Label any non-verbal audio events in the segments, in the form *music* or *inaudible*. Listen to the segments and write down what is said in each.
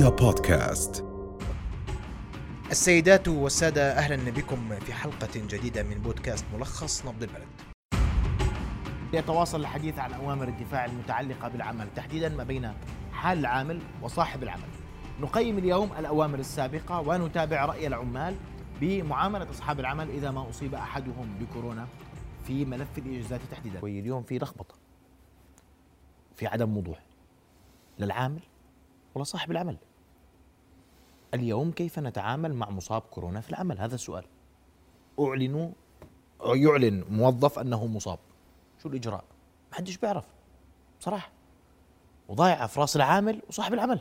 رؤيا بودكاست. السيدات والسادة أهلا بكم في حلقة جديدة من بودكاست ملخص نبض البلد. يتواصل الحديث عن أوامر الدفاع المتعلقة بالعمل تحديدا ما بين حال العامل وصاحب العمل. نقيم اليوم الأوامر السابقة ونتابع رأي العمال بمعاملة أصحاب العمل إذا ما أصيب أحدهم بكورونا في ملف الإجازات تحديدا. اليوم في لخبطة في عدم وضوح للعامل ولا صاحب العمل. اليوم كيف نتعامل مع مصاب كورونا في العمل؟ هذا السؤال. أعلنوا يعلن موظف أنه مصاب. شو الإجراء؟ ما حدش بيعرف بصراحة وضايعة في راس العامل وصاحب العمل.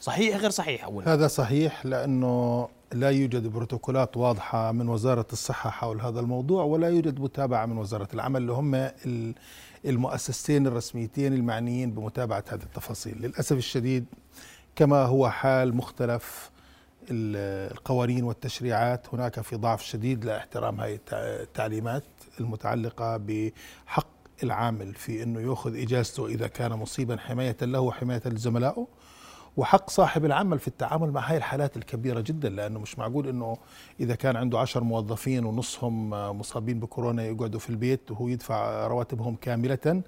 صحيح غير صحيح أولا؟ هذا صحيح لأنه لا يوجد بروتوكولات واضحة من وزارة الصحة حول هذا الموضوع ولا يوجد متابعة من وزارة العمل. اللي هم المؤسستين الرسميتين المعنيين بمتابعة هذه التفاصيل. للأسف الشديد كما هو حال مختلف القوانين والتشريعات. هناك في ضعف شديد لاحترام هذه التعليمات المتعلقة بحق العامل في أنه يأخذ إجازته إذا كان مصيبا حماية له وحماية لزملائه وحق صاحب العمل في التعامل مع هاي الحالات الكبيرة جدا لأنه مش معقول أنه إذا كان عنده عشر موظفين ونصهم مصابين بكورونا يقعدوا في البيت وهو يدفع رواتبهم كاملة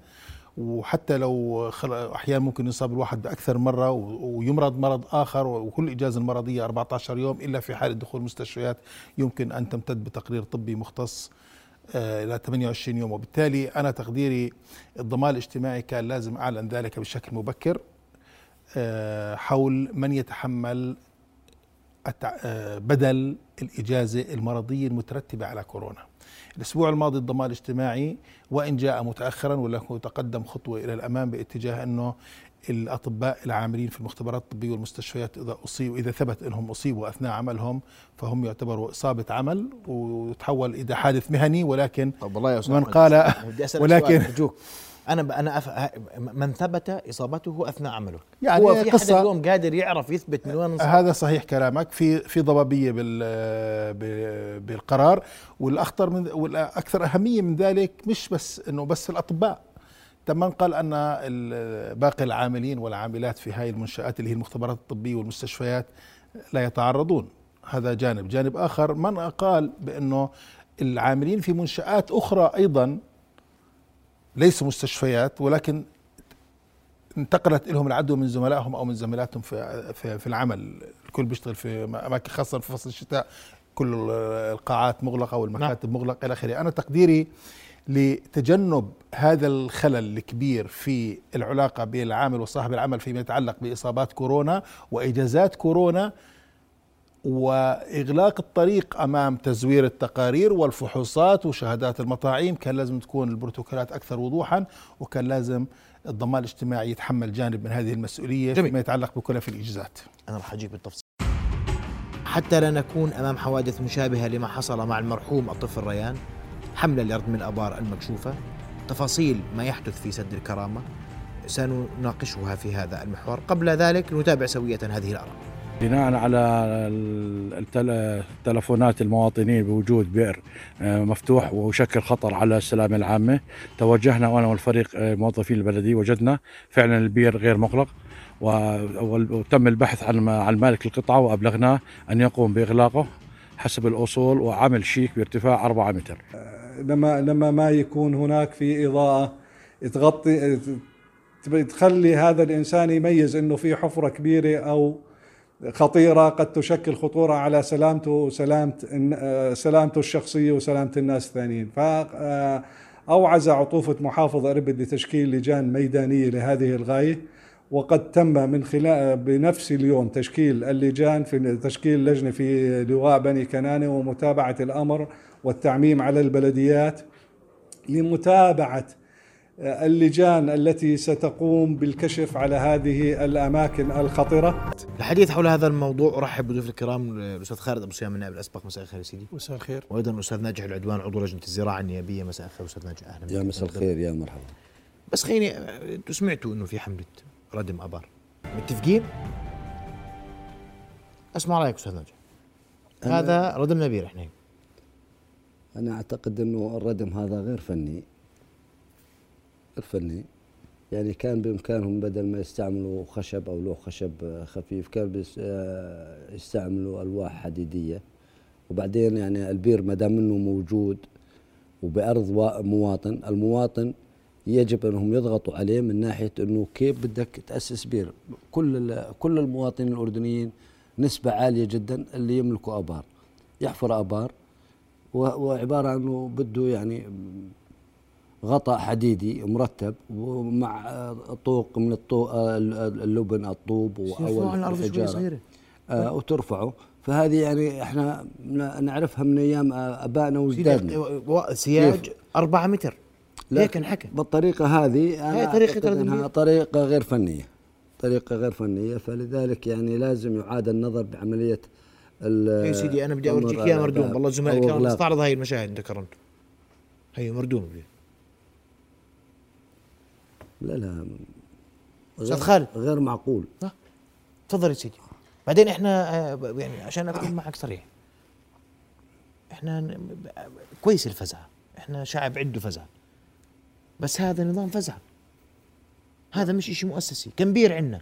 وحتى لو أحيانا ممكن يصاب الواحد بأكثر مرة ويمرض مرض آخر وكل إجازة المرضية 14 يوم إلا في حالة دخول المستشفيات يمكن أن تمتد بتقرير طبي مختص آه، إلى 28 يوم وبالتالي أنا تقديري الضمان الاجتماعي كان لازم أعلن ذلك بشكل مبكر آه، حول من يتحمل آه، بدل الإجازة المرضية المترتبة على كورونا. الأسبوع الماضي الضمان الاجتماعي وإن جاء متاخرا ولكنه تقدم خطوة إلى الأمام باتجاه أنه الأطباء العاملين في المختبرات الطبية والمستشفيات إذا اصيبوا إذا ثبت إنهم أصيبوا أثناء عملهم فهم يعتبروا إصابة عمل وتحول إلى حادث مهني ولكن طب والله يا من قال ولكن أنا أنا أف... من ثبت إصابته أثناء عمله. يعني هو في حدا اليوم قادر يعرف يثبت من وين هذا صحيح كلامك. في في ضبابية بال بالقرار والأخطر من والأكثر أهمية من ذلك مش بس إنه بس الأطباء. من قال أن باقي العاملين والعاملات في هاي المنشآت اللي هي المختبرات الطبية والمستشفيات لا يتعرضون. هذا جانب. جانب آخر من قال بأنه العاملين في منشآت أخرى أيضا ليسوا مستشفيات ولكن انتقلت لهم العدوى من زملائهم أو من زميلاتهم في في, في العمل. الكل بيشتغل في أماكن خاصة في فصل الشتاء. كل القاعات مغلقة والمكاتب نعم. مغلقة إلى آخره. أنا تقديري لتجنب هذا الخلل الكبير في العلاقة بين العامل وصاحب العمل فيما يتعلق بإصابات كورونا واجازات كورونا وإغلاق الطريق أمام تزوير التقارير والفحوصات وشهادات المطاعيم كان لازم تكون البروتوكولات أكثر وضوحا وكان لازم الضمان الاجتماعي يتحمل جانب من هذه المسؤولية جميل. فيما يتعلق بكلف الإجازات. أنا راح أجيب بالتفصيل. حتى لا نكون أمام حوادث مشابهة لما حصل مع المرحوم الطفل ريان حملة لردم الأبار المكشوفة تفاصيل ما يحدث في سد الكرامة سنناقشها في هذا المحور قبل ذلك نتابع سوية هذه الاراء. بناء على تلفونات المواطنين بوجود بئر آه، مفتوح ويشكل خطر على السلامة العامة. توجهنا وأنا والفريق آه، موظفين البلدية وجدنا فعلا البئر غير مغلق وتم البحث عن عن مالك القطعة وأبلغناه أن يقوم بإغلاقه حسب الأصول وعمل شيك بارتفاع 4 متر. لما لما ما يكون هناك في إضاءة تغطي تخلي هذا الإنسان يميز أنه في حفرة كبيرة أو خطيرة قد تشكل خطورة على سلامته وسلامه سلامته الشخصية وسلامه الناس الثانيين. فاوعز عطوفة محافظ أربد لتشكيل لجان ميدانية لهذه الغاية. وقد تم من خلال بنفس اليوم تشكيل اللجان في تشكيل لجنة في لواء بني كنانة ومتابعة الأمر والتعميم على البلديات لمتابعة اللجان التي ستقوم بالكشف على هذه الأماكن الخطره. الحديث حول هذا الموضوع أرحب بضيوف الكرام الأستاذ خالد أبو سيام النائب الأسبق مساء الخير يا سيدي. مساء الخير. وأيضا الاستاذ ناجح العدوان عضو لجنة الزراعة النيابية مساء الخير أستاذ ناجح أهلا يا مساء الخير يا مرحبا. بس خليني أنتم سمعتوا إنه في حملة ردم أبار متفقين؟ أسمع رأيك أستاذ ناجح. هذا ردم نبيل إحنا أنا أعتقد إنه الردم هذا غير فني الفني. يعني كان بإمكانهم بدل ما يستعملوا خشب أو لوح خشب خفيف كان آه، يستعملوا ألواح حديدية. وبعدين يعني البير ما دام إنه موجود وبأرض وا- مواطن المواطن يجب إنهم يضغطوا عليه من ناحية إنه كيف بدك تأسس بير. كل كل المواطنين الأردنيين نسبة عالية جدا اللي يملكوا آبار يحفر آبار. وعبارة عنه بده يعني غطاء حديدي مرتب ومع طوق من الطوق اللبن الطوب الحجارة. صغيرة. آه وترفعه. فهذه يعني إحنا نعرفها من أيام آه، أبائنا واجدادنا سياج 4 متر. هيك انحكى. بالطريقة هذه أنا هي رد إنها. طريقة غير فنية. طريقة غير فنية فلذلك يعني لازم يعاد النظر بعملية ال- يا سيدي أنا بدي أورجيك إياه مردوم. والله الكرام إغلاق. استعرض هاي المشاهد كرمت هي مردوم. لا لا. أستاذ غير- خالد. غير معقول. تفضل يا سيدي. بعدين إحنا آه، يعني عشان أكون *coughs* معك صريح. إحنا كويس الفزعه إحنا شعب عنده فزعه بس هذا نظام فزعه هذا مش إشي مؤسسي. كمبير عندنا؟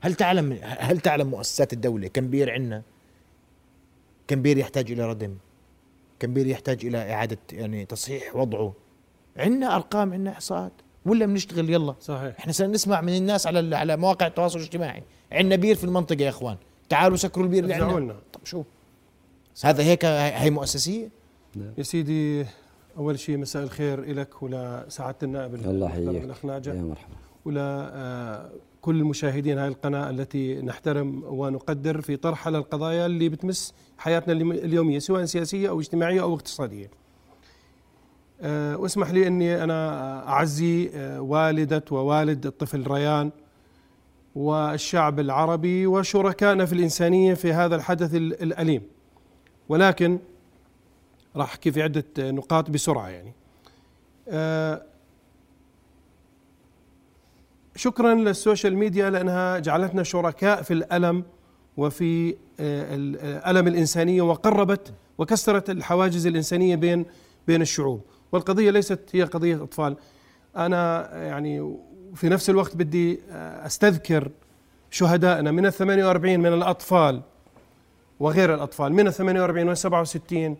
هل تعلم هل تعلم مؤسسات الدولة كمبير عندنا؟ كمبير يحتاج إلى ردم؟ كمبير يحتاج إلى إعادة يعني تصحيح وضعه؟ عندنا أرقام عندنا إحصاءات. ولا بنشتغل يلا. صحيح. إحنا سنسمع من الناس على على مواقع التواصل الاجتماعي. عندنا بير في المنطقة يا إخوان. تعالوا سكروا البير اللي عندنا. لنا. طب شو؟ هذا هيك هي مؤسسية؟ يا سيدي أول شيء مساء الخير لك ولسعاده النائب الله يحييك. يا مرحبا. ولا آه، كل مشاهدين هاي القناة التي نحترم ونقدر في طرح على القضايا اللي بتمس حياتنا اليوم- اليومية سواء سياسية أو اجتماعية أو اقتصادية. واسمح لي أني أنا أعزي آه، والدة ووالد الطفل ريان والشعب العربي وشركائنا في الإنسانية في هذا الحدث ال- الأليم. ولكن راح أحكي في عدة آه، نقاط بسرعة يعني. آه، شكرا للسوشيال ميديا لأنها جعلتنا شركاء في الألم وفي آه، الالم الإنسانية وقربت وكسرت الحواجز الإنسانية بين بين الشعوب. والقضية ليست هي قضية أطفال. أنا يعني في نفس الوقت بدي أستذكر شهدائنا من ال 48 من الأطفال وغير الأطفال من ال 48 وال 67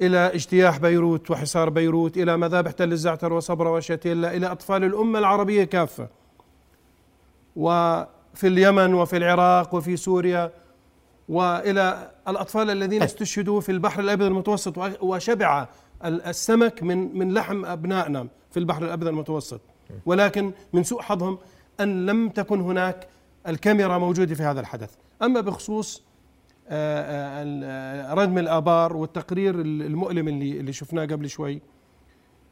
إلى اجتياح بيروت وحصار بيروت إلى مذابح تل الزعتر وصبرا وشتيلا إلى أطفال الأمة العربية كافة. وفي اليمن وفي العراق وفي سوريا وإلى الأطفال الذين استشهدوا في البحر الأبيض المتوسط وشبع السمك من من لحم أبنائنا في البحر الأبيض المتوسط. ولكن من سوء حظهم أن لم تكن هناك الكاميرا موجودة في هذا الحدث. أما بخصوص آه، آه، آه، ردم الآبار والتقرير ال- المؤلم اللي اللي شفناه قبل شوي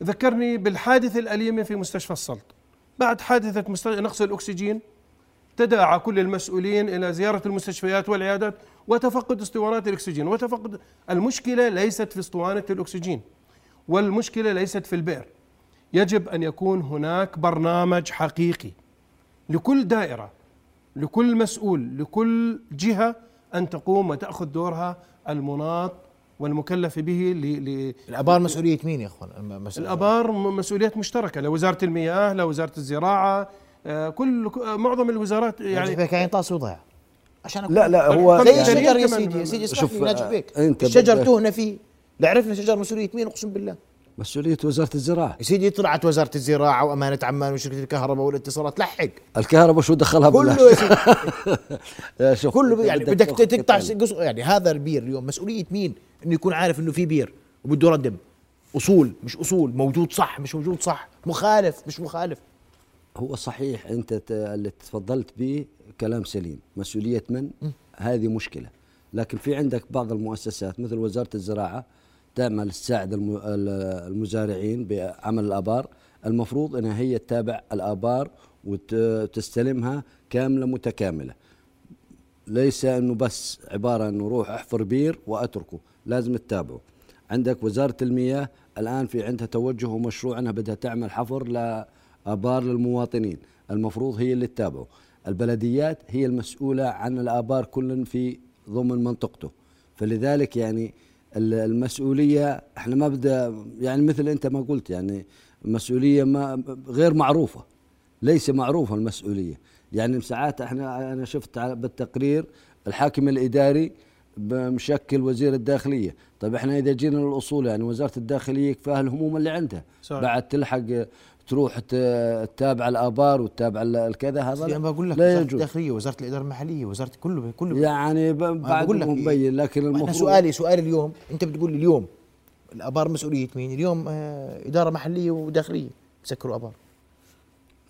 ذكرني بالحادثه الأليمة في مستشفى السلط بعد حادثة نقص الأكسجين تداعى كل المسؤولين إلى زيارة المستشفيات والعيادات وتفقد اسطوانات الأكسجين. وتفقد المشكلة ليست في اسطوانة الأكسجين. والمشكلة ليست في البئر. يجب أن يكون هناك برنامج حقيقي لكل دائرة لكل مسؤول لكل جهة أن تقوم وتأخذ دورها المناط والمكلف به ل- ل- الأبار مسؤولية مين يا إخوان؟ مسؤول- الأبار مسؤوليات مشتركة لوزارة المياه لوزارة الزراعة آه، كل آه، معظم الوزارات يعني يعني بك عين طاس وضع. عشان أكون- لا لا هو زي يعني- الشجر يا كمان- سيدي يا سيدي اسمح شوف، بيك. أنت الشجر تهنا فيه. لا عرفنا شجر مسؤولية مين أقسم بالله. مسؤولية وزارة الزراعة. يا سيدي طلعت وزارة الزراعة وأمانة عمان وشركة الكهرباء والاتصالات لحق. الكهرباء شو دخلها كله بالله يا سيدي *laughs* كله يعني بدك تقطع يعني هذا البير اليوم مسؤولية مين؟ إنه يكون عارف إنه في بير وبده ردم أصول مش أصول. موجود صح مش موجود صح. مخالف مش مخالف. هو صحيح أنت اللي تفضلت به كلام سليم. مسؤولية من؟ هذه مشكلة. لكن في عندك بعض المؤسسات مثل وزارة الزراعة تعمل تساعد الم- ال- المزارعين بعمل الآبار. المفروض إنها هي تتابع الآبار وتستلمها كاملة متكاملة. ليس إنه بس عبارة إنه روح أحفر بير وأتركه لازم تتابعه. عندك وزارة المياه الآن في عندها توجه ومشروع إنها بدها تعمل حفر لآبار للمواطنين. المفروض هي اللي تتابعه. البلديات هي المسؤولة عن الآبار كل في ضمن منطقته. فلذلك يعني المسؤولية إحنا ما بدها يعني مثل أنت ما قلت يعني مسؤولية ما غير معروفة ليس معروف المسؤولية. يعني ساعات إحنا أنا شفت بالتقرير الحاكم الإداري مشكل وزير الداخلية. طيب إحنا إذا جينا للأصول يعني وزارة الداخلية كفاها الهموم اللي عندها. صحيح. بعد تلحق تروح تتابع الابار وتتابع ال- الكذا هذا أنا بقول لك لا وزارة يجوز الداخلية وزارة الإدارة المحلية وزارة كله كله يعني بعد بقول لك مبين لكن المفروض سؤالي سؤالي اليوم أنت بتقول لي اليوم الابار مسؤولية مين؟ اليوم آه إدارة محلية وداخلية بسكروا ابار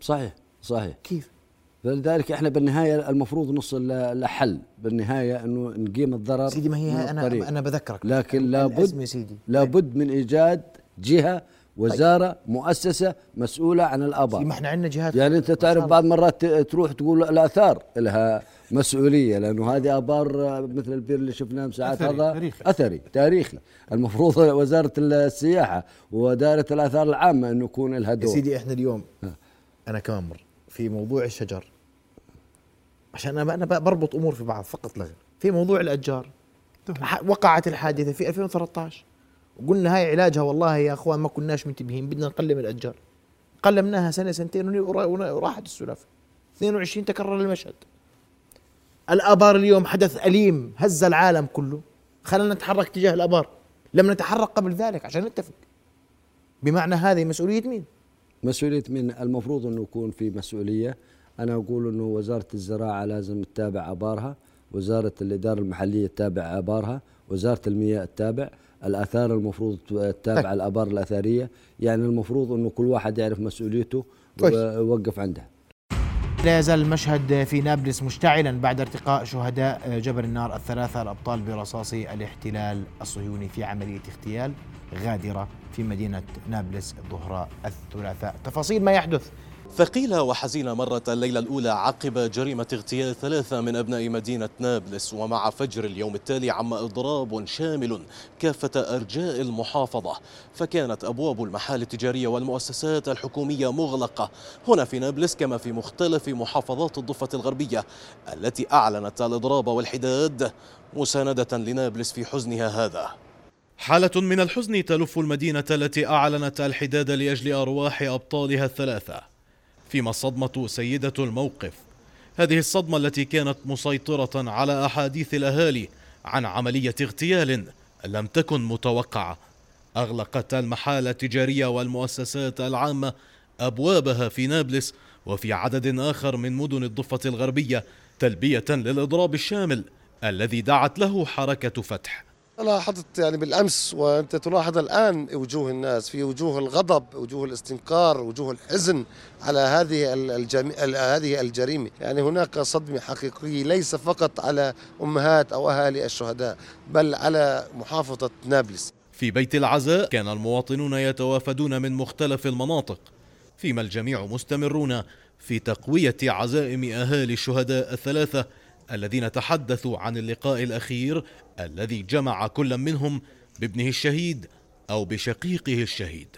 صحيح صحيح كيف؟ فلذلك إحنا بالنهاية المفروض نصل لحل بالنهاية إنه نقيم الضرر سيدي ما هي أنا الطريق. أنا بذكرك لكن لابد سيدي لابد من إيجاد جهة وزارة مؤسسة مسؤولة عن الابار ما إحنا عندنا جهات يعني أنت تعرف بعض مرات ت- تروح تقول الآثار لها مسؤولية لأنه هذه آبار مثل البير اللي شفناه ساعات أثري، هذا تاريخي. أثري تاريخي. المفروض *laughs* وزارة السياحة واداره الآثار العامة إنه يكون لها يا دور سيدي إحنا اليوم ها. أنا كمان مر في موضوع الشجر. عشان أنا بربط أمور في بعض فقط لا غير. في موضوع الأشجار. ح- وقعت الحادثة في 2013 وقلنا هاي علاجها والله يا أخوان ما كناش منتبهين بدنا نقلم الأشجار. قلمناها سنة سنتين ورا- ورا- وراحت السلافة. 22 تكرر المشهد. الأبار اليوم حدث أليم هز العالم كله. خلينا نتحرك تجاه الأبار. لم نتحرك قبل ذلك عشان نتفق. بمعنى هذه مسؤولية مين؟ مسؤولية من المفروض إنه يكون في مسؤولية. أنا أقول إنه وزارة الزراعة لازم تتابع أبارها وزارة الإدارة المحلية تتابع أبارها وزارة المياه تتابع الآثار المفروض تتابع الأبار الأثرية. يعني المفروض إنه كل واحد يعرف مسؤوليته كويس. ويوقف عندها لا يزال المشهد في نابلس مشتعلا بعد ارتقاء شهداء جبل النار الثلاثة الأبطال برصاص الاحتلال الصهيوني في عملية اغتيال غادرة في مدينة نابلس ظهر الثلاثاء. تفاصيل ما يحدث ثقيلة وحزينة مرت الليلة الأولى عقب جريمة اغتيال ثلاثة من أبناء مدينة نابلس ومع فجر اليوم التالي عم إضراب شامل كافة أرجاء المحافظة. فكانت أبواب المحال التجارية والمؤسسات الحكومية مغلقة. هنا في نابلس كما في مختلف محافظات الضفة الغربية التي أعلنت الإضراب والحداد مساندة لنابلس في حزنها هذا. حالة من الحزن تلف المدينة التي أعلنت الحداد لأجل أرواح أبطالها الثلاثة. فيما الصدمة سيدة الموقف. هذه الصدمة التي كانت مسيطرة على أحاديث الأهالي عن عملية اغتيال لم تكن متوقعة. أغلقت المحال التجارية والمؤسسات العامة أبوابها في نابلس وفي عدد آخر من مدن الضفة الغربية تلبية للإضراب الشامل الذي دعت له حركة فتح. لاحظت يعني بالأمس وأنت تلاحظ الآن وجوه الناس في وجوه الغضب وجوه الاستنكار وجوه الحزن على هذه. هذه الجريمة يعني هناك صدمة حقيقية ليس فقط على أمهات أو أهالي الشهداء بل على محافظة نابلس في بيت العزاء كان المواطنون يتوافدون من مختلف المناطق فيما الجميع مستمرون في تقوية عزائم أهالي الشهداء الثلاثة الذين تحدثوا عن اللقاء الأخير الذي جمع كل منهم بابنه الشهيد أو بشقيقه الشهيد.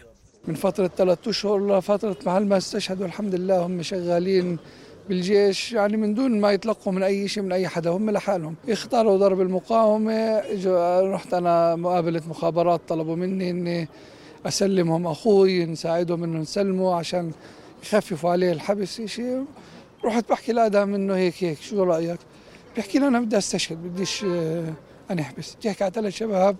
من فترة ثلاثة أشهر لفترة محل ما استشهدوا الحمد لله هم شغالين بالجيش يعني من دون ما يتلقوا من أي شيء من أي حدا هم لحالهم. اختاروا ضرب المقاومة إجوا- رحت أنا مقابلة مخابرات طلبوا مني إني أسلمهم أخوي نساعدهم إنه نسلمه عشان يخففوا عليه الحبس شيء. رحت بحكي لآدم إنه هيك هيك شو رأيك؟ بيحكي لي أنا بدي أستشهد بديش آه، أنحبس بتحكي على ثلاث شباب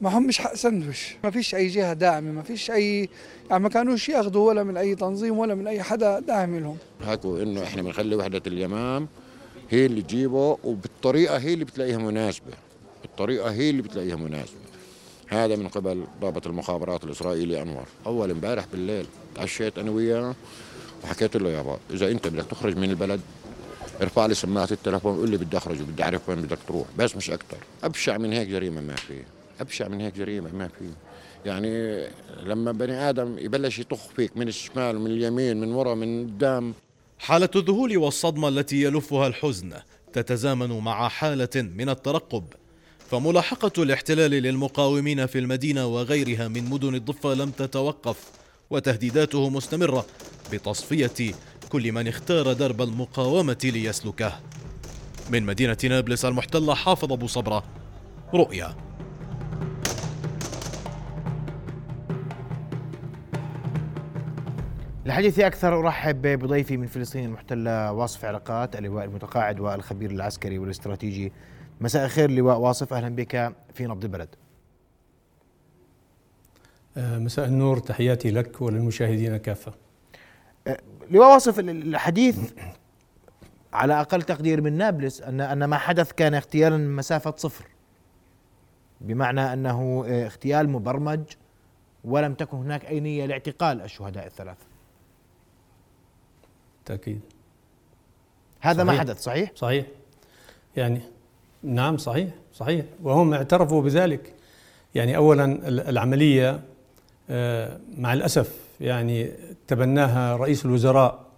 ما هم مش حق سندويش. ما فيش أي جهة داعمة ما فيش أي يعني ما كانوش يأخذوا ولا من أي تنظيم ولا من أي حدا داعم لهم. حكوا إنه إحنا بنخلي وحدة اليمام هي اللي تجيبه وبالطريقة هي اللي بتلاقيها مناسبة. بالطريقة هي اللي بتلاقيها مناسبة. هذا من قبل ضابط المخابرات الإسرائيلي أنور. أول امبارح بالليل تعشيت أنا وياه وحكيت له يابا إذا أنت بدك تخرج من البلد ارفع لي سماعة التليفون وقول لي بدي أخرج وبدي أعرف وين بدك تروح بس مش أكثر أبشع من هيك جريمة ما في أبشع من هيك جريمة ما في. يعني لما بني آدم يبلش يطخ فيك من الشمال من اليمين من ورا من قدام. حالة الذهول والصدمة التي يلفها الحزن تتزامن مع حالة من الترقب. فملاحقة الاحتلال للمقاومين في المدينة وغيرها من مدن الضفة لم تتوقف وتهديداته مستمرة بتصفية كل من اختار درب المقاومة ليسلكه. من مدينة نابلس المحتلة حافظ أبو صبرة. رؤيا. الحقيقة للحديث أكثر أرحب بضيفي من فلسطين المحتلة واصف علاقات اللواء المتقاعد والخبير العسكري والاستراتيجي. مساء الخير لواء واصف أهلا بك في نبض البلد. آه، مساء النور تحياتي لك وللمشاهدين كافة. آه، لواء واصف الحديث على أقل تقدير من نابلس ان أن ما حدث كان اغتيالا من مسافة صفر بمعنى أنه آه، اغتيال مبرمج ولم تكن هناك أي نية لاعتقال الشهداء الثلاثة. بالتاكيد هذا صحيح. ما حدث صحيح؟ صحيح. يعني نعم صحيح صحيح. وهم اعترفوا بذلك. يعني اولا العملية آه، مع الأسف يعني تبناها رئيس الوزراء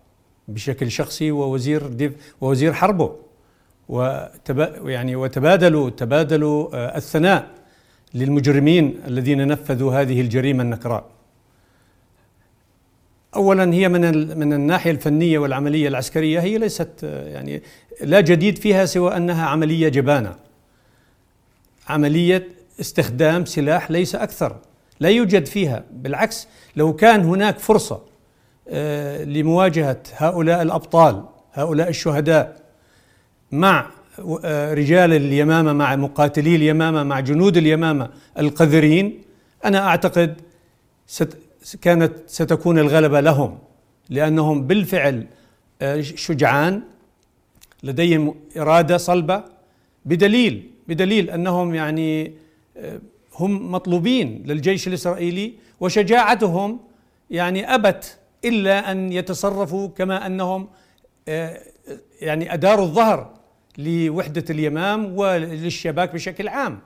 بشكل شخصي ووزير ديف ووزير حربه وتبا يعني وتبادلوا تبادلوا آه، الثناء للمجرمين الذين نفذوا هذه الجريمة النكراء. اولا هي من من الناحية الفنية والعملية العسكرية هي ليست آه، يعني لا جديد فيها سوى أنها عملية جبانة. عملية استخدام سلاح ليس أكثر، لا يوجد فيها. بالعكس لو كان هناك فرصة آه، لمواجهة هؤلاء الأبطال هؤلاء الشهداء مع آه، رجال اليمامة مع مقاتلي اليمامة مع جنود اليمامة القذرين أنا أعتقد ست كانت ستكون الغلبة لهم لأنهم بالفعل آه، شجعان لديهم إرادة صلبة بدليل بدليل أنهم يعني هم مطلوبين للجيش الإسرائيلي وشجاعتهم يعني أبت إلا أن يتصرفوا كما أنهم آه، يعني أداروا الظهر لوحدة اليمام وللشباك بشكل عام.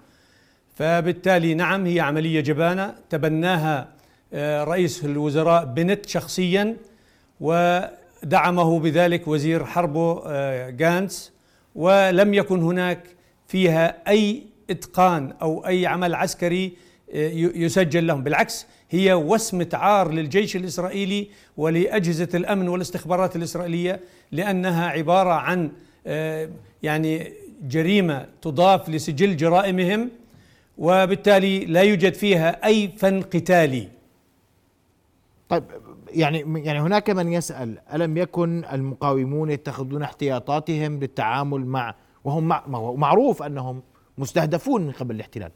فبالتالي نعم هي عملية جبانة تبناها آه، رئيس الوزراء بنت شخصيا ودعمه بذلك وزير حربه آه، جانس ولم يكن هناك فيها أي إتقان أو أي عمل عسكري يسجل لهم. بالعكس هي وسمة عار للجيش الإسرائيلي ولأجهزة الأمن والإستخبارات الإسرائيلية لأنها عبارة عن آه، يعني جريمة تضاف لسجل جرائمهم وبالتالي لا يوجد فيها أي فن قتالي. طيب يعني يعني هناك من يسأل ألم يكن المقاومون يتخذون احتياطاتهم للتعامل مع وهم معروف أنهم مستهدفون من قبل الاحتلال.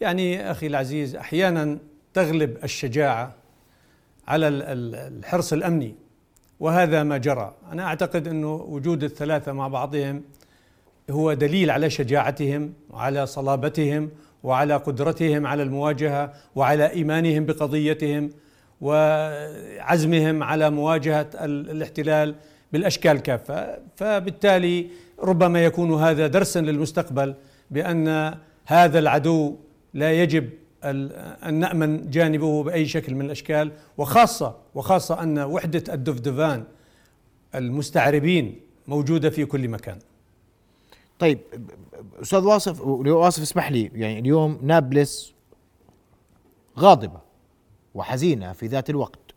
يعني أخي العزيز أحيانا تغلب الشجاعة على الحرص الأمني وهذا ما جرى. أنا أعتقد انه وجود الثلاثة مع بعضهم هو دليل على شجاعتهم وعلى صلابتهم وعلى قدرتهم على المواجهة وعلى إيمانهم بقضيتهم وعزمهم على مواجهة الاحتلال بالأشكال كافه فبالتالي ربما يكون هذا درسا للمستقبل بأن هذا العدو لا يجب أن نأمن جانبه بأي شكل من الأشكال وخاصة وخاصة أن وحدة الدفدفان المستعربين موجودة في كل مكان. طيب أستاذ واصف واصف اسمح لي يعني اليوم نابلس غاضبة وحزينة في ذات الوقت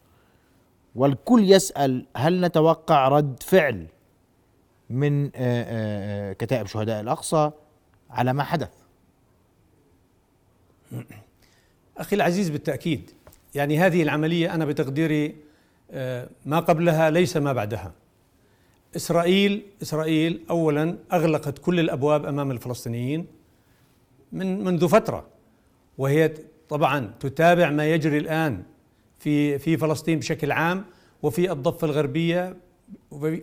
والكل يسأل هل نتوقع رد فعل من كتائب شهداء الأقصى على ما حدث. أخي العزيز بالتأكيد يعني هذه العملية أنا بتقديري آه، ما قبلها ليس ما بعدها. إسرائيل إسرائيل أولا أغلقت كل الأبواب أمام الفلسطينيين من منذ فترة وهي طبعا تتابع ما يجري الآن في في فلسطين بشكل عام وفي الضفة الغربية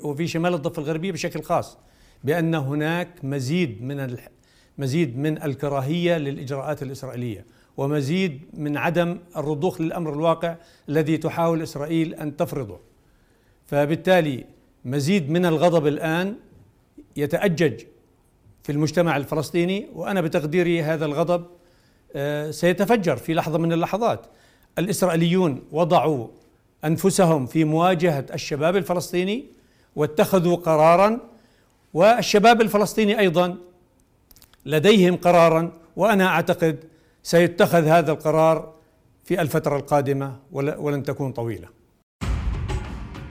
وفي شمال الضفة الغربية بشكل خاص بأن هناك مزيد من مزيد من الكراهية للإجراءات الإسرائيلية ومزيد من عدم الرضوخ للأمر الواقع الذي تحاول إسرائيل أن تفرضه. فبالتالي مزيد من الغضب الآن يتأجج في المجتمع الفلسطيني وأنا بتقديري هذا الغضب آه، سيتفجر في لحظة من اللحظات. الإسرائيليون وضعوا أنفسهم في مواجهة الشباب الفلسطيني واتخذوا قرارا والشباب الفلسطيني أيضا لديهم قرارا وأنا أعتقد سيتخذ هذا القرار في الفترة القادمة ولن تكون طويلة.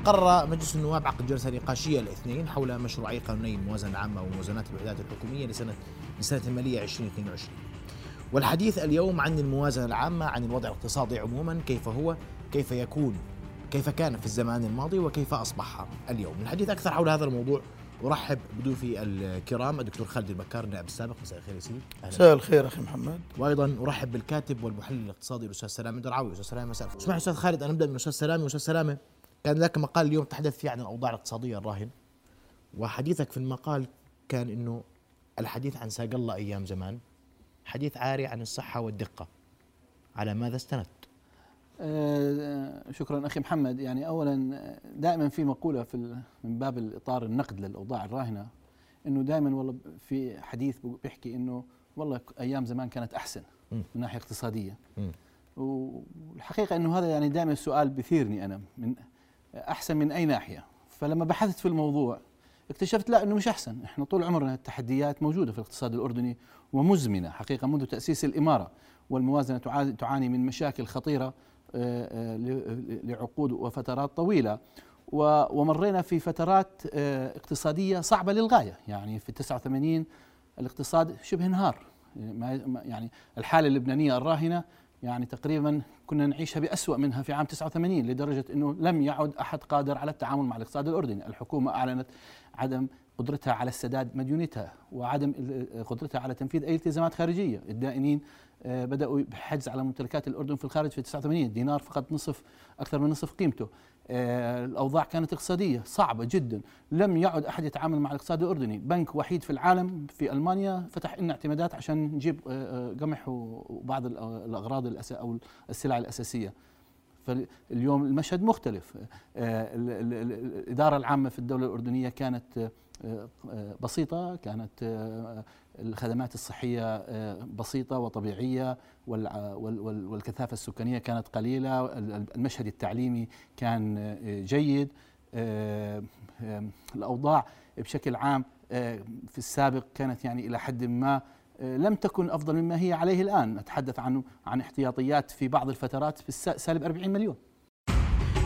قرر مجلس النواب عقد جلسة نقاشية الاثنين حول مشروعي قانوني الموازنه العامه وموازنات الوحدات الحكومية لسنه لسنة المالية 2022. والحديث اليوم عن الموازنة العامة عن الوضع الاقتصادي عموما كيف هو كيف يكون كيف كان في الزمان الماضي وكيف أصبح اليوم. الحديث أكثر حول هذا الموضوع أرحب بضيوفي الكرام الدكتور خالد البكار النائب السابق. مساء الخير يا سيدي. مساء الخير أخي محمد. وأيضا أرحب بالكاتب والمحلل الاقتصادي الأستاذ سلام درعاوي أستاذ سلام مساء الخير. اسمح أستاذ خالد أنا نبدا من أستاذ سلامة. أستاذ سلامة كان لك مقال اليوم تحدث فيه عن الأوضاع الاقتصادية الراهن. وحديثك في المقال كان إنه الحديث عن ساق الله أيام زمان حديث عاري عن الصحة والدقة. على ماذا استندت؟ آه شكرا أخي محمد. يعني اولا دائما في مقولة في من باب الإطار النقد للأوضاع الراهنة إنه دائما والله في حديث بيحكي إنه والله أيام زمان كانت أحسن من ناحية اقتصادية. م. والحقيقة إنه هذا يعني دائما السؤال بثيرني أنا من أحسن من أي ناحية؟ فلما بحثت في الموضوع اكتشفت لا إنه مش أحسن. إحنا طول عمرنا التحديات موجودة في الاقتصاد الأردني ومزمنة حقيقة منذ تأسيس الإمارة والموازنة تعاني من مشاكل خطيرة لعقود وفترات طويلة. ومرينا في فترات اقتصادية صعبة للغاية. يعني في 89 الاقتصاد شبه انهار. يعني الحالة اللبنانية الراهنة يعني تقريبا كنا نعيشها بأسوأ منها في عام 89 لدرجة أنه لم يعد أحد قادر على التعامل مع الاقتصاد الأردني. الحكومة أعلنت عدم قدرتها على السداد مديونتها وعدم قدرتها على تنفيذ أي التزامات خارجية. الدائنين بدأوا بحجز على ممتلكات الأردن في الخارج في 89 الدينار فقد نصف أكثر من نصف قيمته. الأوضاع كانت اقتصادية صعبة جدا. لم يعد أحد يتعامل مع الاقتصاد الأردني. بنك وحيد في العالم في ألمانيا فتح لنا اعتمادات عشان نجيب قمح وبعض الأغراض الأس أو السلع الأساسية. فاليوم المشهد مختلف. الإدارة العامة في الدولة الأردنية كانت بسيطة كانت الخدمات الصحية بسيطة وطبيعية والكثافة السكانية كانت قليلة المشهد التعليمي كان جيد الأوضاع بشكل عام في السابق كانت يعني إلى حد ما لم تكن أفضل مما هي عليه الآن. نتحدث عن عن احتياطيات في بعض الفترات في سالب 40 مليون.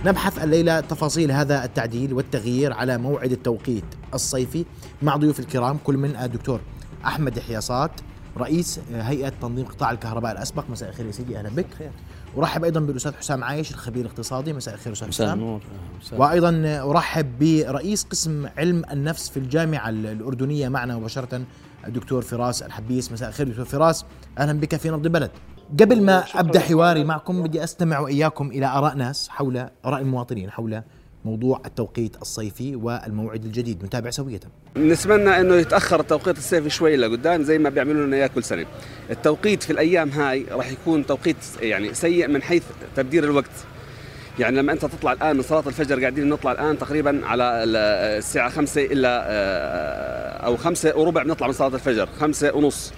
نبحث الليلة تفاصيل هذا التعديل والتغيير على موعد التوقيت الصيفي مع ضيوف الكرام كل من الدكتور أحمد حياصات رئيس هيئة تنظيم قطاع الكهرباء الأسبق. مساء الخير يا سيدي أهلا بك. خير. ورحب أيضا بالأستاذ حسام عايش الخبير الاقتصادي. مساء الخير أستاذ حسام. النور. وأيضا أرحب برئيس قسم علم النفس في الجامعة الأردنية معنا مباشرة الدكتور فراس الحبيس. مساء الخير دكتور فراس. أهلا بك في نبض بلد قبل ما أبدأ حواري معكم بدي أستمع وإياكم إلى آراء ناس حول اراء المواطنين حول موضوع التوقيت الصيفي والموعد الجديد. نتابع سوية. نتمنى إنه يتأخر التوقيت الصيفي شوي لقدام زي ما بيعملوا لنا إياه كل سنة. التوقيت في الأيام هاي راح يكون توقيت يعني سيء من حيث تبدير الوقت. يعني لما أنت تطلع الآن من صلاة الفجر قاعدين نطلع الآن تقريبا على الساعة خمسة الا أو خمسة وربع بنطلع من صلاة الفجر خمسة ونص.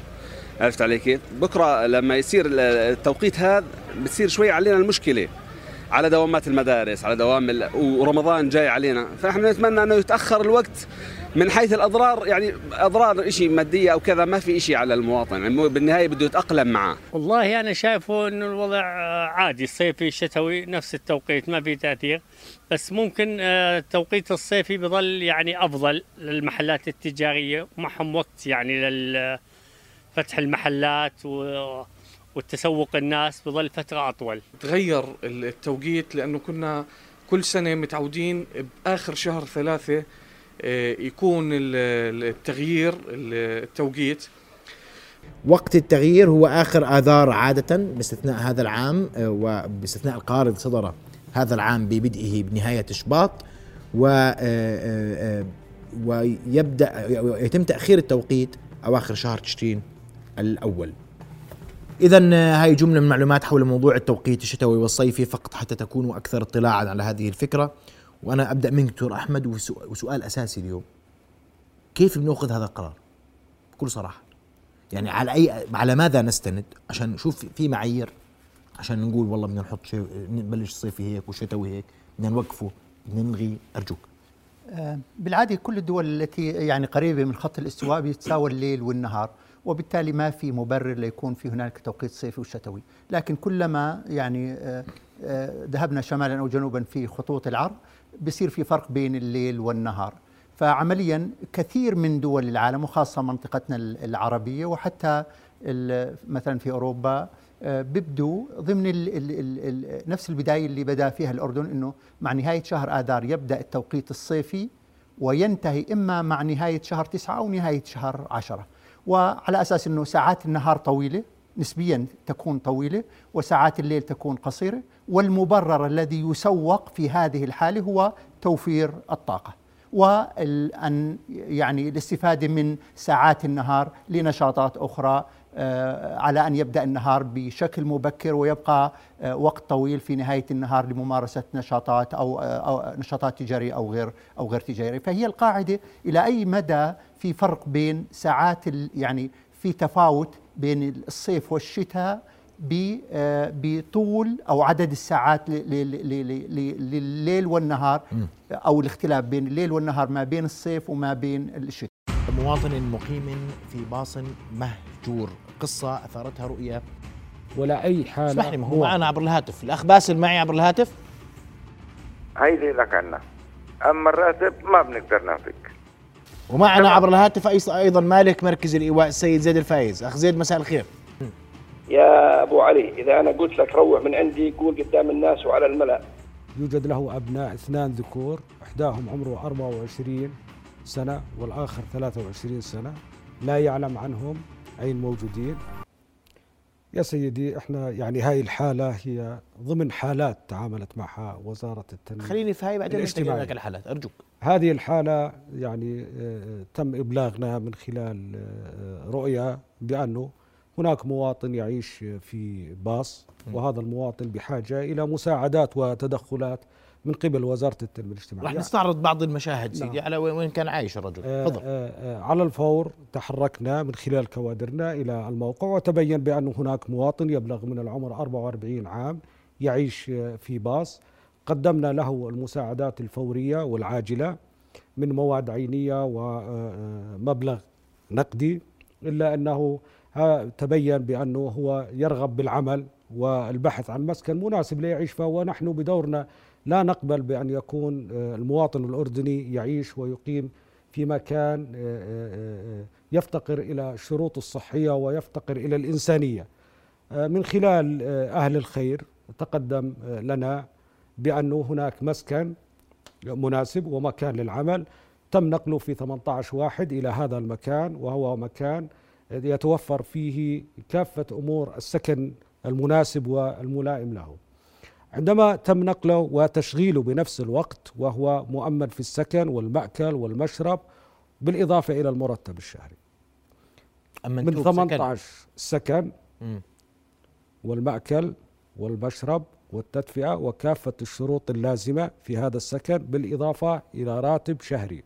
عرفت علي كيف؟ بكرة لما يصير التوقيت هذا بتصير شوي علينا المشكلة. على دوامات المدارس على دوام ورمضان جاي علينا. فإحنا نتمنى إنه يتأخر الوقت من حيث الأضرار يعني أضرار شيء مادية أو كذا ما في شيء على المواطن. يعني بالنهاية بده يتأقلم معه. والله أنا شايفه إنه الوضع عادي الصيفي الشتوي نفس التوقيت ما في تأثير. بس ممكن التوقيت الصيفي بظل يعني أفضل للمحلات التجارية ومعهم وقت يعني لل فتح المحلات و... والتسوق الناس بظل فترة أطول. تغير التوقيت لأنه كنا كل سنة متعودين بآخر شهر ثلاثة يكون التغيير التوقيت. وقت التغيير هو آخر آذار عادة باستثناء هذا العام وباستثناء القارض صدر هذا العام ببدئه بنهاية شباط و ويبدأ يتم تأخير التوقيت أواخر شهر تشرين. الأول. إذا هاي جملة من المعلومات حول موضوع التوقيت الشتوي والصيفي فقط حتى تكونوا أكثر اطلاعا على هذه الفكرة. وأنا أبدأ منك دكتور أحمد وسؤال أساسي اليوم. كيف بنأخذ هذا القرار؟ بكل صراحة. يعني على أي على ماذا نستند؟ عشان نشوف في معايير. عشان نقول والله بدنا نحط شيء نبلش صيفي هيك وشتوي هيك بدنا نوقفه بدنا نلغي أرجوك. بالعادة كل الدول التي يعني قريبة من خط الإستواء بيتساوى الليل والنهار. وبالتالي ما في مبرر ليكون في هنالك توقيت صيفي وشتوي. لكن كلما يعني ذهبنا شمالا أو جنوبا في خطوط العرض بصير في فرق بين الليل والنهار. فعمليا كثير من دول العالم وخاصة منطقتنا العربية وحتى مثلا في أوروبا آه، بيبدوا ضمن ال ال ال ال نفس البداية اللي بدأ فيها الأردن إنه مع نهاية شهر آذار يبدأ التوقيت الصيفي وينتهي إما مع نهاية شهر تسعة أو نهاية شهر عشرة. وعلى أساس إنه ساعات النهار طويلة نسبيا تكون طويلة وساعات الليل تكون قصيرة والمبرر الذي يسوق في هذه الحالة هو توفير الطاقة. وأن يعني الاستفادة من ساعات النهار لنشاطات أخرى آه، على أن يبدأ النهار بشكل مبكر ويبقى آه، وقت طويل في نهاية النهار لممارسة نشاطات أو, آه، أو نشاطات تجارية أو غير أو غير تجارية. فهي القاعدة إلى أي مدى في فرق بين ساعات ال- يعني في تفاوت بين الصيف والشتاء ب- آه، بطول أو عدد الساعات ل- ل- ل- ل- ل- لليل والنهار أو الاختلاف بين الليل والنهار ما بين الصيف وما بين الشتاء. مواطن مقيم في باص مهجور. قصة أثارتها رؤية. ولا أي حالة. اسمح لي ما هو معنا عبر الهاتف. الأخ باسل معي عبر الهاتف؟ هيدي لك عنا أما الراتب ما بنقدر نعطيك. ومعنا عبر الهاتف أيضا- أيضا مالك مركز الإيواء السيد زيد الفايز. أخ زيد مساء الخير. يا أبو علي إذا أنا قلت لك روح من عندي قول قدام الناس وعلى الملأ. يوجد له أبناء اثنان ذكور إحداهم عمره 24 سنة والآخر 23 سنة. لا يعلم عنهم أين موجودين. يا سيدي إحنا يعني هاي الحالة هي ضمن حالات تعاملت معها وزارة التنمية خليني في هاي بعدين. لك الحالات. أرجوك. هذه الحالة يعني آه، تم إبلاغنا من خلال آه، رؤية بأنه هناك مواطن يعيش في باص وهذا المواطن بحاجة إلى مساعدات وتدخلات من قبل وزارة التنمية الاجتماعية. راح نستعرض بعض المشاهد سيدي نعم. على وين كان عايش الرجل. آه، تفضل. آه، آه، على الفور تحركنا من خلال كوادرنا إلى الموقع وتبين بأن هناك مواطن يبلغ من العمر 44 عام يعيش في باص. قدمنا له المساعدات الفورية والعاجلة من مواد عينية ومبلغ نقدي إلا أنه ها- تبين بأنه هو يرغب بالعمل والبحث عن مسكن مناسب ليعيش فيه ونحن بدورنا لا نقبل بأن يكون آه، المواطن الأردني يعيش ويقيم في مكان آه، آه، يفتقر إلى الشروط الصحية ويفتقر إلى الإنسانية. من خلال أهل الخير تقدم لنا بأنه هناك مسكن مناسب ومكان للعمل. تم نقله في 18 واحد إلى هذا المكان وهو مكان يتوفر فيه كافة أمور السكن المناسب والملائم له. عندما تم نقله وتشغيله بنفس الوقت وهو مؤمن في السكن والمأكل والمشرب بالإضافة إلى المرتب الشهري من أمنتوه بسكن. 18 سكن مم. والمأكل والمشرب والتدفئة وكافة الشروط اللازمة في هذا السكن بالإضافة إلى راتب شهري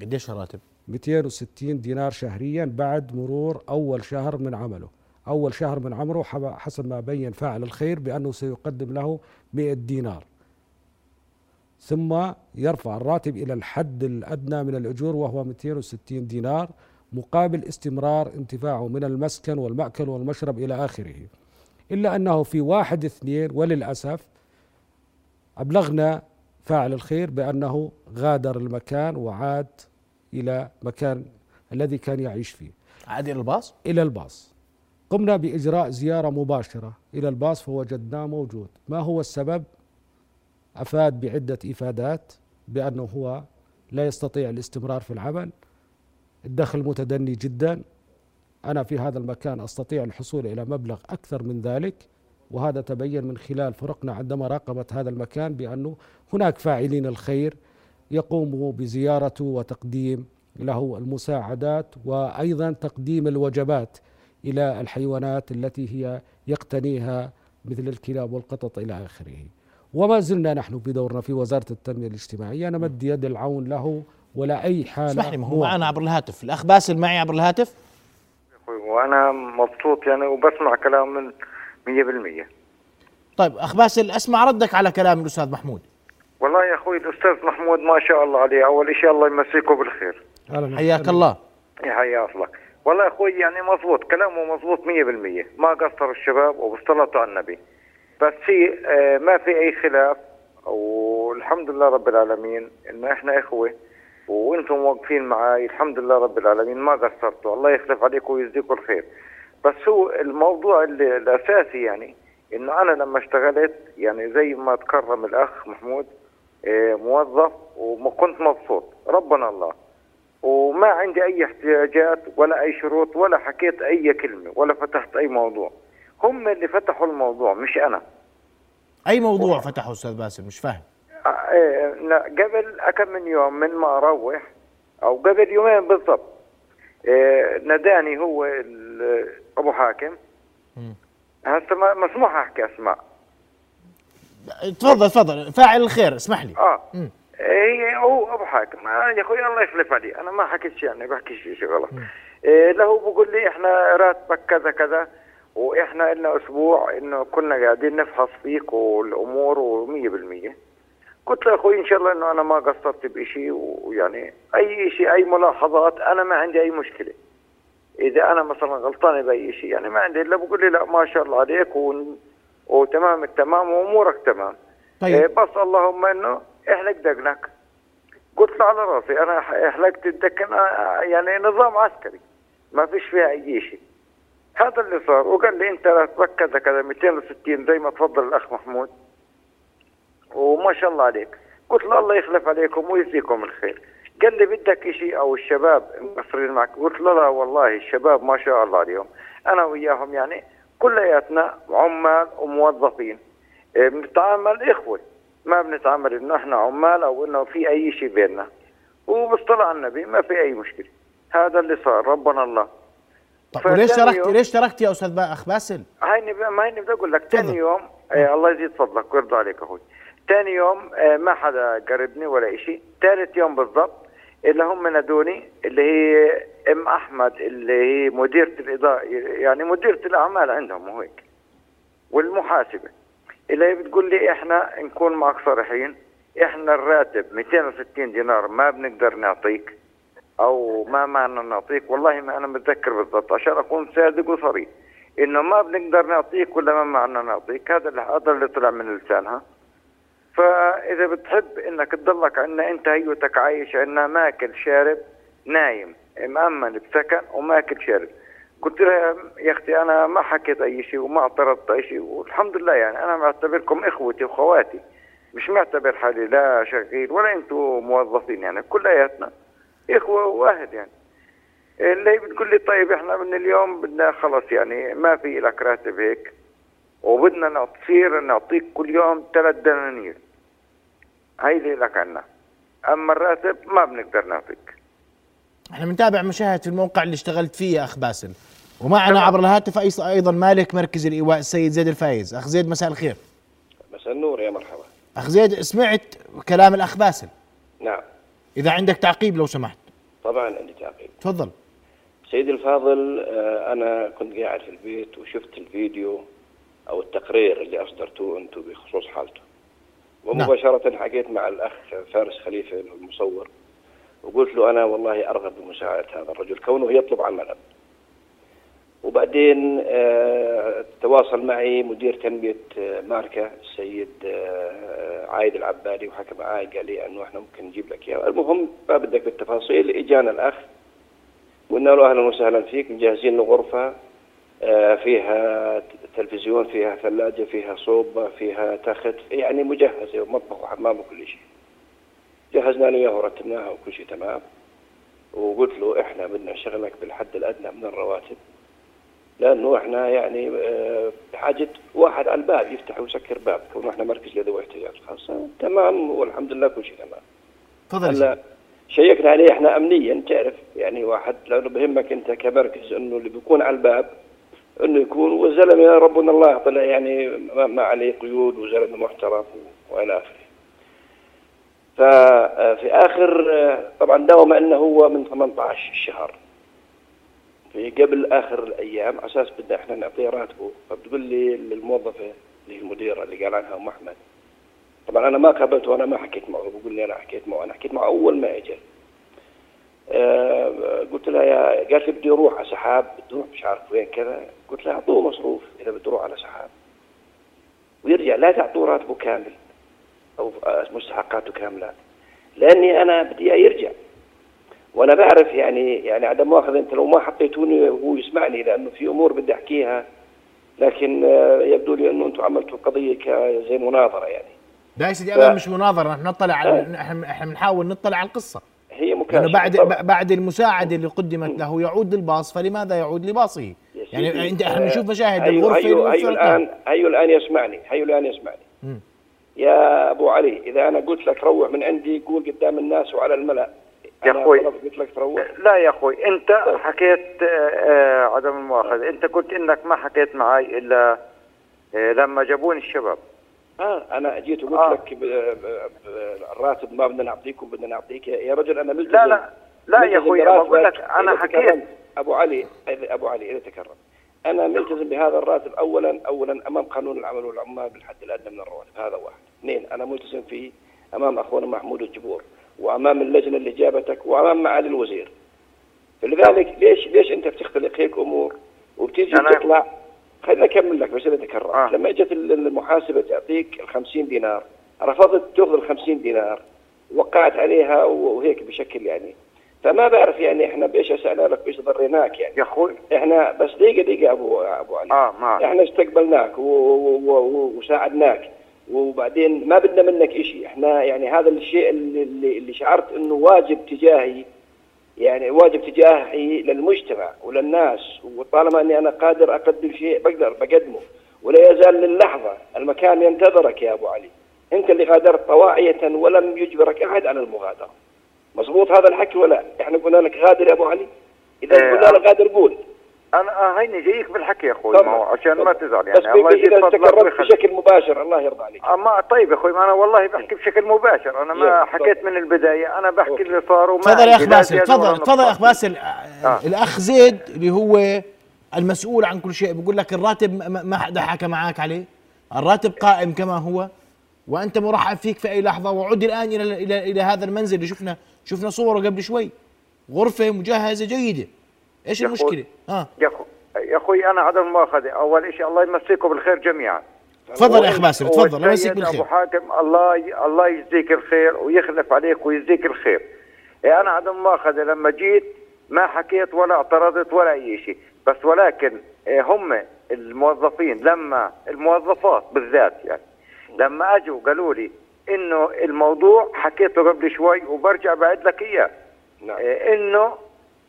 قديش الراتب 260 دينار شهريا بعد مرور أول شهر من عمله أول شهر من عمره حسب ما بين فاعل الخير بأنه سيقدم له 100 دينار. ثم يرفع الراتب إلى الحد الأدنى من الأجور وهو 260 دينار مقابل استمرار انتفاعه من المسكن والمأكل والمشرب إلى آخره. إلا أنه في واحد اثنين وللأسف أبلغنا فاعل الخير بأنه غادر المكان وعاد إلى مكان الذي كان يعيش فيه. عاد إلى الباص؟ إلى الباص. قمنا بإجراء زيارة مباشرة إلى الباص فوجدناه موجود. ما هو السبب؟ أفاد بعدة إفادات بأنه هو لا يستطيع الاستمرار في العمل. الدخل متدني جدا. أنا في هذا المكان أستطيع الحصول إلى مبلغ أكثر من ذلك وهذا تبين من خلال فرقنا عندما راقبت هذا المكان بأنه هناك فاعلين الخير يقوموا بزيارته وتقديم له المساعدات وأيضا تقديم الوجبات إلى الحيوانات التي هي يقتنيها مثل الكلاب والقطط إلى آخره. وما زلنا نحن بدورنا في وزارة التنمية الاجتماعية. نمد يد العون له ولا أي حالة اسمح لي ما هو. معنا عبر الهاتف. الأخ باسل معي عبر الهاتف؟ وأنا مبسوط يعني وبسمع كلام من 100% طيب أخ باسل أسمع ردك على كلام الأستاذ محمود. والله يا أخوي الأستاذ محمود ما شاء الله عليه. أول شيء الله يمسيكه بالخير. حياك الله. يا حيا اصلك والله يا أخوي يعني مضبوط كلامه مضبوط 100% ما قصر الشباب وبالصلاة على النبي. بس في آه، ما في أي خلاف والحمد لله رب العالمين إن إحنا إخوة وإنتم واقفين معاي. الحمد لله رب العالمين ما قصرتوا. الله يخلف عليكم ويجزيكم الخير. بس هو الموضوع اللي الأساسي يعني إنه أنا لما اشتغلت يعني زي ما تكرم الأخ محمود آه، موظف وكنت مبسوط. ربنا الله. وما عندي أي احتياجات ولا أي شروط ولا حكيت أي كلمة ولا فتحت أي موضوع. هم اللي فتحوا الموضوع مش أنا. أي موضوع فتحه أستاذ باسم؟ مش فاهم. آه، إيه، لا، قبل كم من يوم من ما أروح أو قبل يومين بالضبط إيه، ناداني هو أبو حاكم. هسه ما- مسموح أحكي أسماء. تفضل تفضل. فاعل الخير اسمح لي. آه. مم. هي هو أبو حاكم آه يا أخوي الله يخلف علي. أنا ما حكيت شيء يعني بحكي شيء شيء غلط. إيه له بقول لي إحنا راتبك كذا كذا وإحنا لنا أسبوع إنه كنا قاعدين نفحص فيك والأمور و100% قلت له أخوي إن شاء الله إنه أنا ما قصرت بشيء ويعني أي شيء أي ملاحظات أنا ما عندي أي مشكلة. إذا أنا مثلا غلطان باي شيء يعني ما عندي إلا بقول لي لا ما شاء الله عليك و... وتمام التمام وأمورك تمام. طيب. إيه بس اللهم إنه احلق دقنك قلت له على رأسي أنا ح- حلقت الدقن آه، يعني نظام عسكري. ما فيش فيها أي شيء. هذا اللي صار. وقال لي أنت راتبك كذا كذا 260 زي ما تفضل الأخ محمود. وما شاء الله عليك. قلت له الله يخلف عليكم ويجزيكم الخير. قال لي بدك شيء أو الشباب مقصرين معك؟ قلت له لا والله الشباب ما شاء الله عليهم. أنا وياهم يعني كلياتنا عمال وموظفين. إيه، بنتعامل إخوة. ما بنتعامل إنه إحنا عمال أو إنه في أي شيء بيننا. وباصطلاح النبي ما في أي مشكلة. هذا اللي صار ربنا الله. طب وليش تركت ليش تركت يا أستاذ با- أخ باسل؟ هيني بقى- ما هيني بدي أقول لك. ثاني يوم آه الله يزيد فضلك ويرضى عليك أخوي. ثاني يوم آه ما حدا قربني ولا شيء ثالث يوم بالضبط اللي هم نادوني اللي هي إم أحمد اللي هي مديرة الاداره يعني مديرة الأعمال عندهم وهيك والمحاسبة. اللي بتقول لي إحنا نكون معك صريحين. إحنا الراتب 260 دينار ما بنقدر نعطيك أو ما معنا نعطيك. والله ما أنا متذكر بالضبط عشان أكون صادق وصريح. إنه ما بنقدر نعطيك ولا ما معنا نعطيك. هذا اللي هذا اللي طلع من لسانها فإذا بتحب إنك تضلك عندنا أنت هيوتك عايش عندنا ماكل شارب نايم مأمن بسكن وماكل شارب. قلت لها يا أختي أنا ما حكيت أي شيء وما اعترضت أي شيء. والحمد لله يعني أنا معتبركم إخوتي واخواتي مش معتبر حالي لا شغيل ولا أنتم موظفين يعني كلياتنا إخوة واحد يعني. اللي بتقول لي طيب إحنا من اليوم بدنا خلص يعني ما في لك راتب هيك وبدنا تصير نعطيك كل يوم ثلاث دنانير. هاي اللي لك عنا. أما الراتب ما بنقدر نعطيك. إحنا بنتابع مشاهد في الموقع اللي اشتغلت فيه يا أخ باسل. ومعنا عبر الهاتف أيضا- أيضا مالك مركز الإيواء السيد زيد الفايز. أخ زيد مساء الخير. مساء النور يا مرحبا. أخ زيد سمعت كلام الأخ باسل؟ نعم. إذا عندك تعقيب لو سمحت. طبعا عندي تعقيب. تفضل. سيدي الفاضل آه، أنا كنت قاعد في البيت وشفت الفيديو أو التقرير اللي اصدرتوه أنتم بخصوص حالته. ومباشرة حكيت مع الأخ فارس خليفة المصور. وقلت له أنا والله أرغب بمساعدة هذا الرجل كونه يطلب عملا. وبعدين آه، تواصل معي مدير تنمية آه، ماركة السيد آه، عايد العبادي وحكى معي قال لي إنه إحنا ممكن نجيب لك إياه. المهم ما بدك بالتفاصيل إجانا الأخ قلنا له أهلا وسهلا فيك مجهزين له غرفة آه، فيها تلفزيون فيها ثلاجة فيها صوبه فيها تخت يعني مجهزة ومطبخ وحمام وكل شيء. جهزنا له اياها ورتبناها وكل شيء تمام. وقلت له إحنا بدنا نشغلك بالحد الأدنى من الرواتب. لأنه إحنا يعني آه، بحاجه واحد على الباب يفتح ويسكر باب. كونه إحنا مركز لذوي احتياجات خاصه تمام والحمد لله كل شيء تمام. تفضل هلا شيكنا عليه إحنا امنيا تعرف يعني واحد لأنه بهمك أنت كمركز إنه اللي بيكون على الباب إنه يكون والزلمه ربنا الله طلع يعني ما, ما عليه قيود وزلمه محترم وإلى آخره. ففي آخر طبعا داوم أنه هو من 18 الشهر في قبل آخر الأيام على أساس بدنا إحنا نعطيه راتبه فبتقول لي الموظفه اللي هي المديره اللي قال عنها أم أحمد. طبعا أنا ما قابلته وأنا ما حكيت معه بقول لي أنا حكيت معه أنا حكيت معه أول ما اجى آه، قلت لها يا قالت لي بدي أروح على سحاب بدي أروح مش عارف وين كذا. قلت لها أعطوه مصروف إذا بده يروح على سحاب. ويرجع لا تعطوه راتبه كامل. أو مستحقاته كاملة. لأني أنا بدي يرجع. وأنا بعرف يعني يعني عدم مؤاخذة أنت لو ما حطيتوني هو يسمعني لأنه في أمور بدي أحكيها. لكن آه، يبدو لي أنه أنتم عملتوا القضية ك- زي مناظرة يعني. لا يا سيدي ف- مش مناظرة. نحن نطلع على إحنا بنحاول نطلع على القصة. هي مكاشفة. لأنه بعد طبعاً. بعد المساعدة اللي قدمت له يعود للباص فلماذا يعود لباصه؟ يعني أنت إحنا آه، بنشوف مشاهد هيو الغرفة هيو, اللي هيو وفرت له. الآن هيو الآن يسمعني هيو الآن يسمعني. مم. يا أبو علي إذا أنا قلت لك روح من عندي قول قدام الناس وعلى الملأ. يا. طلبت قلت لك تروح. لا يا أخوي أنت حكيت آه، آه، عدم المؤاخذة. أنت قلت إنك ما حكيت معي إلا آه، لما جابوني الشباب. آه أنا جيت وقلت آه. لك الراتب ما بدنا نعطيكم بدنا نعطيك. يا رجل أنا ملتزم. لا لا لا يا أخوي براتبك. بقول لك أنا حكيت. أبو علي أبو علي إذا تكرم أنا ملتزم بهذا الراتب اولا اولا أمام قانون العمل والعمال بالحد الأدنى من الرواتب. هذا واحد. اثنين أنا ملتزم فيه أمام اخونا محمود الجبور وأمام اللجنة اللي جابتك وأمام معالي الوزير. فلذلك ليش ليش أنت بتختلق هيك أمور؟ وبتيجي تطلع خليني أكمل لك بس اذا تكرر آه. لما إجت ال- المحاسبة تعطيك ال 50 دينار رفضت تأخذ ال 50 دينار وقعت عليها وهيك بشكل يعني. فما بعرف يعني إحنا بإيش اسالنا لك بإيش ضريناك يعني. يا أخوي. إحنا بس دقيقه دقيقة ابو أبو علي. آه معك إحنا استقبلناك و- و- و- وساعدناك. وبعدين ما بدنا منك شيء إحنا يعني هذا الشيء اللي, اللي شعرت إنه واجب تجاهي يعني واجب تجاهي للمجتمع وللناس. وطالما إني أنا قادر أقدم شيء بقدر بقدمه. ولا يزال للحظة المكان ينتظرك يا أبو علي. انت اللي غادرت طواعية ولم يجبرك أحد على المغادرة. مضبوط هذا الحكي ولا؟ إحنا قلنا لك غادر يا أبو علي؟ إذا إيه، قلنا لك غادر قول. أنا آه هيني جايك بالحكي يا أخوي. تفضل، ما هو عشان ما تزعل بس يعني الله يزيد إذا فضلك تكرمت بشكل مباشر الله يرضى عليك. آه ما طيب يا أخوي ما أنا والله بحكي بشكل مباشر. أنا ما حكيت من البداية. أنا بحكي اللي صار وما تفضل يا أخ باسل تفضل تفضل يا أخ. باسل. آه. الأخ زيد اللي هو المسؤول عن كل شيء بيقول لك الراتب ما- ما حدا حكى معك عليه. الراتب قائم كما هو وأنت مرحب فيك في أي لحظة. وعد الآن إلى إلى إلى هذا المنزل. اللي شفنا شفنا صوره قبل شوي. غرفة مجهزة جيدة. إيش يا. المشكلة؟ ها. يا أخوي يا أخوي أنا عدم المؤاخذه أول شيء الله يمسيكم بالخير جميعا. تفضل يا اخ باسل تفضل الله يمسيك بالخير. أبو حاتم الله ي... الله يجزيك الخير ويخلف عليك ويجزيك الخير. إيه أنا عدم المؤاخذه لما جيت ما حكيت ولا اعترضت ولا أي شيء. بس ولكن إيه هم الموظفين لما الموظفات بالذات يعني لما أجوا قالوا لي إنه الموضوع حكيته قبل شوي وبرجع بعد لك إياه. نعم. إيه إنه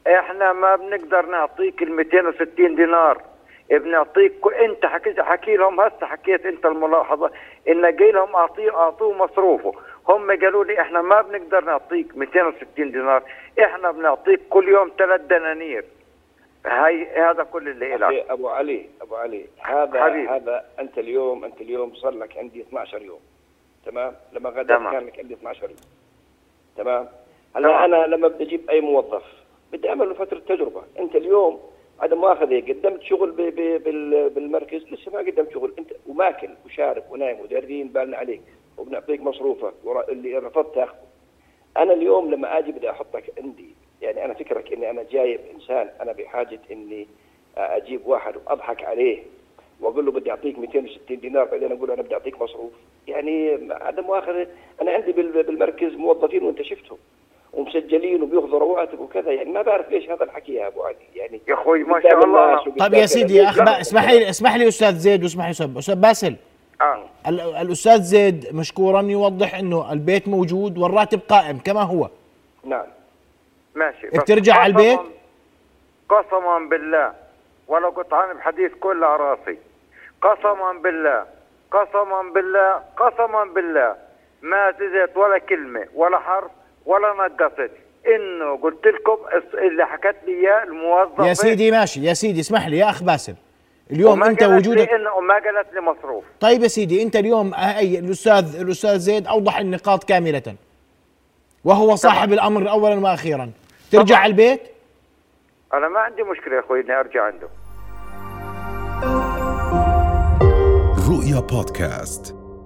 إحنا ما بنقدر نعطيك ال 260 دينار. بنعطيك انت حكيت حكي لهم هسه حكيت انت الملاحظة. إن جاي لهم اعطيه أعطوه مصروفه. هم قالوا لي إحنا ما بنقدر نعطيك 260 دينار. إحنا بنعطيك كل يوم ثلاث دنانير. هاي هذا كل اللي لك أبو علي أبو علي هذا حبيبي. هذا أنت اليوم أنت اليوم صار لك عندي 12 يوم. تمام؟ لما غدا. كان لك عندي 12 يوم. تمام؟ هلا أنا لما بدي أجيب أي موظف بدي اعمل له فترة تجربة. أنت اليوم عدم مؤاخذه قدمت شغل ب ب بال بالمركز. لسه ما قدمت شغل. أنت وماكل وشارب ونايم ودارين بالنا عليك وبنعطيك مصروفك اللي رفضت تاخذه أنا اليوم لما آجي بدي أحطك عندي يعني أنا فكرك إني أنا جايب إنسان أنا بحاجة إني أجيب واحد وأضحك عليه وأقول له بدي أعطيك 260 دينار بعدين أقول أنا بدي أعطيك مصروف. يعني عدم مؤاخذه أنا عندي بال- بالمركز موظفين وأنت شفتهم. ومسجلين وبياخذوا رواتب وكذا. يعني ما بعرف ليش هذا الحكي يا أبو علي. يعني يا أخوي ما شاء الله. طيب يا. سيدي يا اخ اسمح لي *laughs* اسمح لي أستاذ زيد واسمح لي أستاذ باسل. آه. ال- الأستاذ زيد مشكورا يوضح إنه البيت موجود والراتب قائم كما هو. نعم. ماشي. بترجع على البيت؟ قسما بالله. ولو قطعان بحديث كل على رأسي. قسما بالله. قسما بالله. قسما بالله. ما زدت ولا كلمة ولا حرف ولا نقصت إنه قلت لكم اللي حكت لي إياه الموظفة يا سيدي ماشي. يا سيدي اسمح لي يا أخ باسل. اليوم وما أنت قالت لي وجودك انه وما قالت لي مصروف. طيب يا سيدي أنت اليوم أي الاستاذ الأستاذ زيد أوضح النقاط كاملة. وهو صاحب الأمر اولا وأخيرا. ترجع على البيت؟ أنا ما عندي مشكلة يا أخوي إني أرجع عنده. رؤيا بودكاست.